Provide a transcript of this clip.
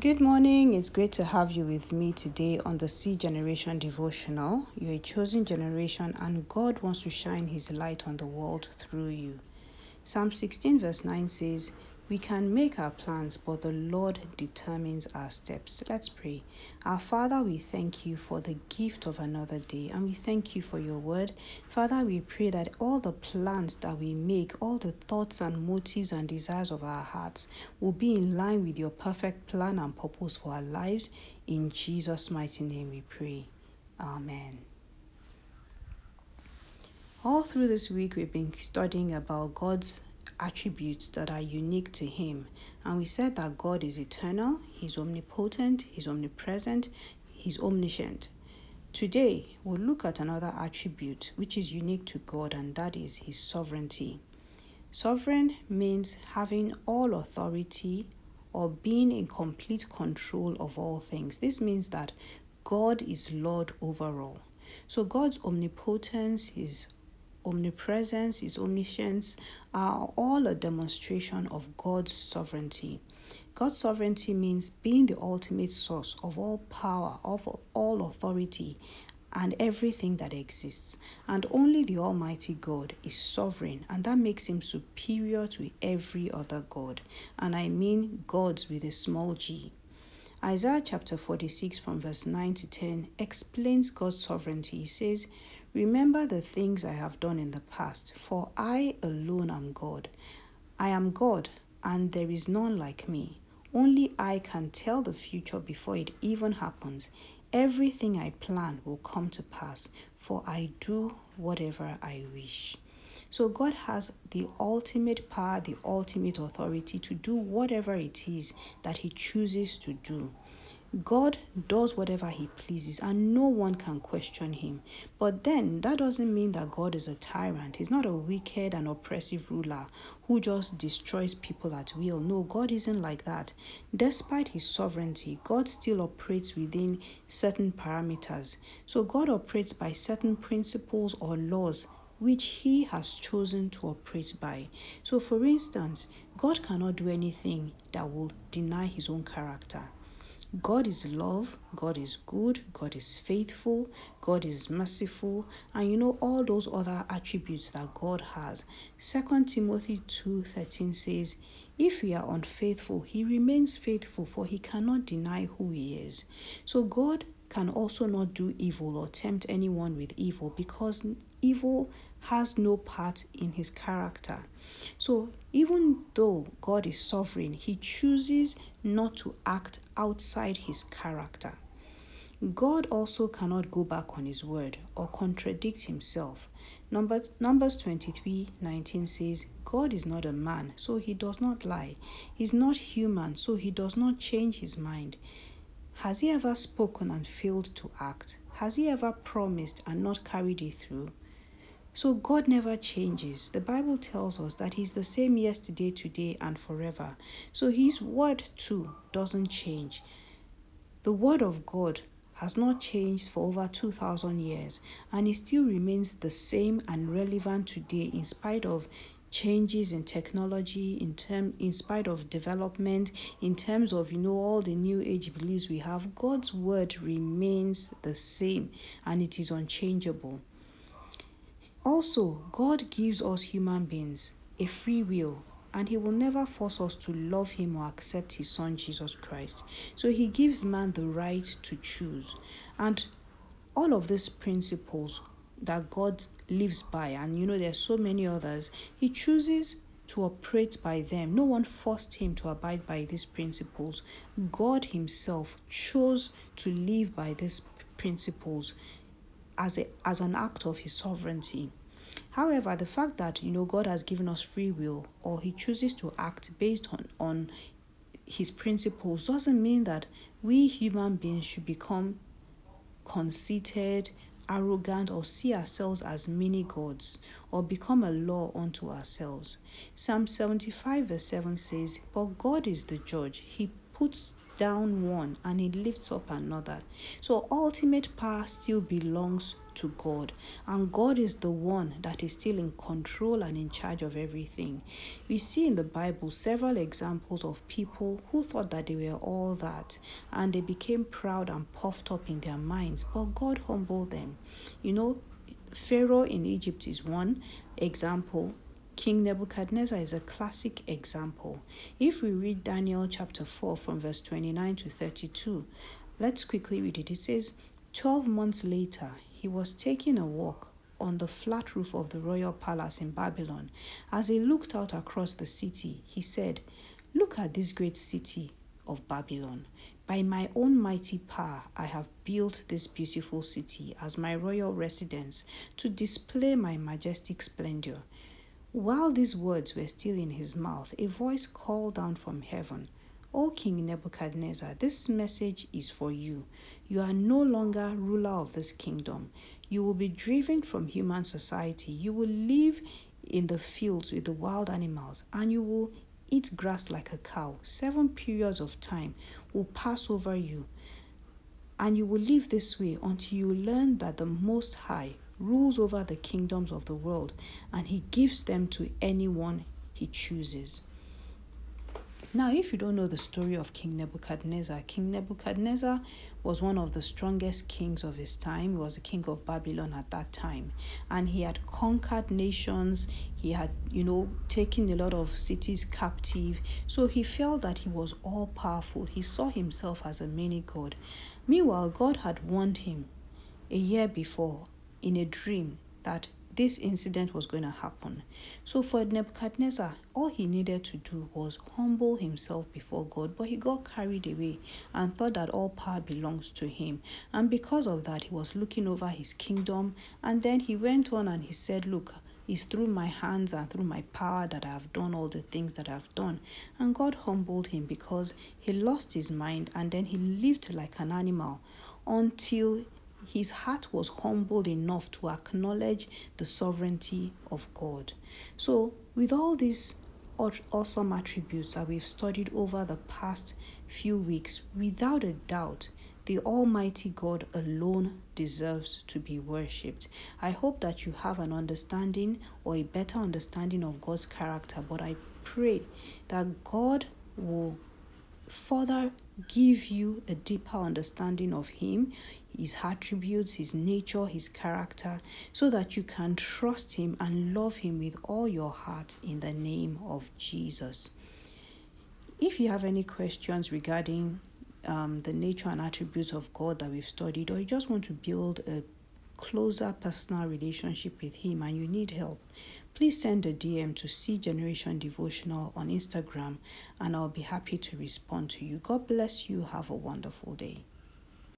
Good morning. It's great to have you with me today on the C Generation Devotional. You're a chosen generation, and God wants to shine His light on the world through you. Psalm 16, verse 9 says, we can make our plans, but the Lord determines our steps. Let's pray. Our Father, we thank you for the gift of another day and we thank you for your word. Father, we pray that all the plans that we make, all the thoughts and motives and desires of our hearts will be in line with your perfect plan and purpose for our lives. In Jesus' mighty name we pray. Amen. All through this week, we've been studying about God's attributes that are unique to Him. And we said that God is eternal, He's omnipotent, He's omnipresent, He's omniscient. Today, we'll look at another attribute which is unique to God, and that is His sovereignty. Sovereign means having all authority or being in complete control of all things. This means that God is Lord over all. So God's omnipotence, His omnipresence, His omniscience are all a demonstration of God's sovereignty. God's sovereignty means being the ultimate source of all power, of all authority, and everything that exists. And only the Almighty God is sovereign, and that makes him superior to every other God. And I mean gods with a small g. Isaiah chapter 46, from verse 9 to 10, explains God's sovereignty. He says, Remember the things I have done in the past, for I alone am God. I am God, and there is none like me. Only I can tell the future before it even happens. Everything I plan will come to pass, for I do whatever I wish. So, God has the ultimate power, the ultimate authority to do whatever it is that He chooses to do. God does whatever he pleases and no one can question him. But then that doesn't mean that God is a tyrant. He's not a wicked and oppressive ruler who just destroys people at will. No, God isn't like that. Despite his sovereignty, God still operates within certain parameters. So God operates by certain principles or laws which he has chosen to operate by. So, for instance, God cannot do anything that will deny his own character. God is love, God is good, God is faithful, God is merciful, and you know all those other attributes that God has. 2 Timothy 2:13 says, "If we are unfaithful, he remains faithful, for he cannot deny who he is." So God can also not do evil or tempt anyone with evil because evil has no part in his character. So, even though God is sovereign, he chooses not to act outside his character. God also cannot go back on his word or contradict himself. Numbers, Numbers 23 19 says, God is not a man, so he does not lie. He's not human, so he does not change his mind. Has he ever spoken and failed to act? Has he ever promised and not carried it through? So God never changes. The Bible tells us that He's the same yesterday, today, and forever. So His word too doesn't change. The word of God has not changed for over 2000 years and it still remains the same and relevant today in spite of changes in technology in term in spite of development in terms of you know all the new age beliefs we have god's word remains the same and it is unchangeable also god gives us human beings a free will and he will never force us to love him or accept his son jesus christ so he gives man the right to choose and all of these principles that god lives by, and you know, there's so many others, he chooses to operate by them. No one forced him to abide by these principles. God himself chose to live by these principles as, a, as an act of his sovereignty. However, the fact that you know God has given us free will or he chooses to act based on, on his principles doesn't mean that we human beings should become conceited arrogant, or see ourselves as mini gods, or become a law unto ourselves. Psalm 75, verse 7 says, But God is the judge. He puts down one and he lifts up another. So ultimate power still belongs to God. And God is the one that is still in control and in charge of everything. We see in the Bible several examples of people who thought that they were all that and they became proud and puffed up in their minds, but God humbled them. You know, Pharaoh in Egypt is one example. King Nebuchadnezzar is a classic example. If we read Daniel chapter 4 from verse 29 to 32, let's quickly read it. It says, 12 months later, he was taking a walk on the flat roof of the royal palace in Babylon. As he looked out across the city, he said, Look at this great city of Babylon. By my own mighty power, I have built this beautiful city as my royal residence to display my majestic splendor. While these words were still in his mouth, a voice called down from heaven, O King Nebuchadnezzar, this message is for you. You are no longer ruler of this kingdom. You will be driven from human society. You will live in the fields with the wild animals, and you will eat grass like a cow. Seven periods of time will pass over you, and you will live this way until you learn that the Most High rules over the kingdoms of the world and he gives them to anyone he chooses. Now, if you don't know the story of King Nebuchadnezzar, King Nebuchadnezzar was one of the strongest kings of his time. He was the king of Babylon at that time. And he had conquered nations. He had, you know, taken a lot of cities captive. So he felt that he was all powerful. He saw himself as a mini god. Meanwhile, God had warned him a year before in a dream that this incident was going to happen. So for Nebuchadnezzar, all he needed to do was humble himself before God, but he got carried away and thought that all power belongs to him. And because of that, he was looking over his kingdom. And then he went on and he said, Look, it's through my hands and through my power that I have done all the things that I've done. And God humbled him because he lost his mind and then he lived like an animal until his heart was humbled enough to acknowledge the sovereignty of God. So, with all these awesome attributes that we've studied over the past few weeks, without a doubt, the Almighty God alone deserves to be worshipped. I hope that you have an understanding or a better understanding of God's character, but I pray that God will further give you a deeper understanding of Him, His attributes, His nature, His character, so that you can trust Him and love Him with all your heart in the name of Jesus. If you have any questions regarding um, the nature and attributes of God that we've studied, or you just want to build a closer personal relationship with Him and you need help, please send a DM to C Generation Devotional on Instagram and I'll be happy to respond to you. God bless you. Have a wonderful day.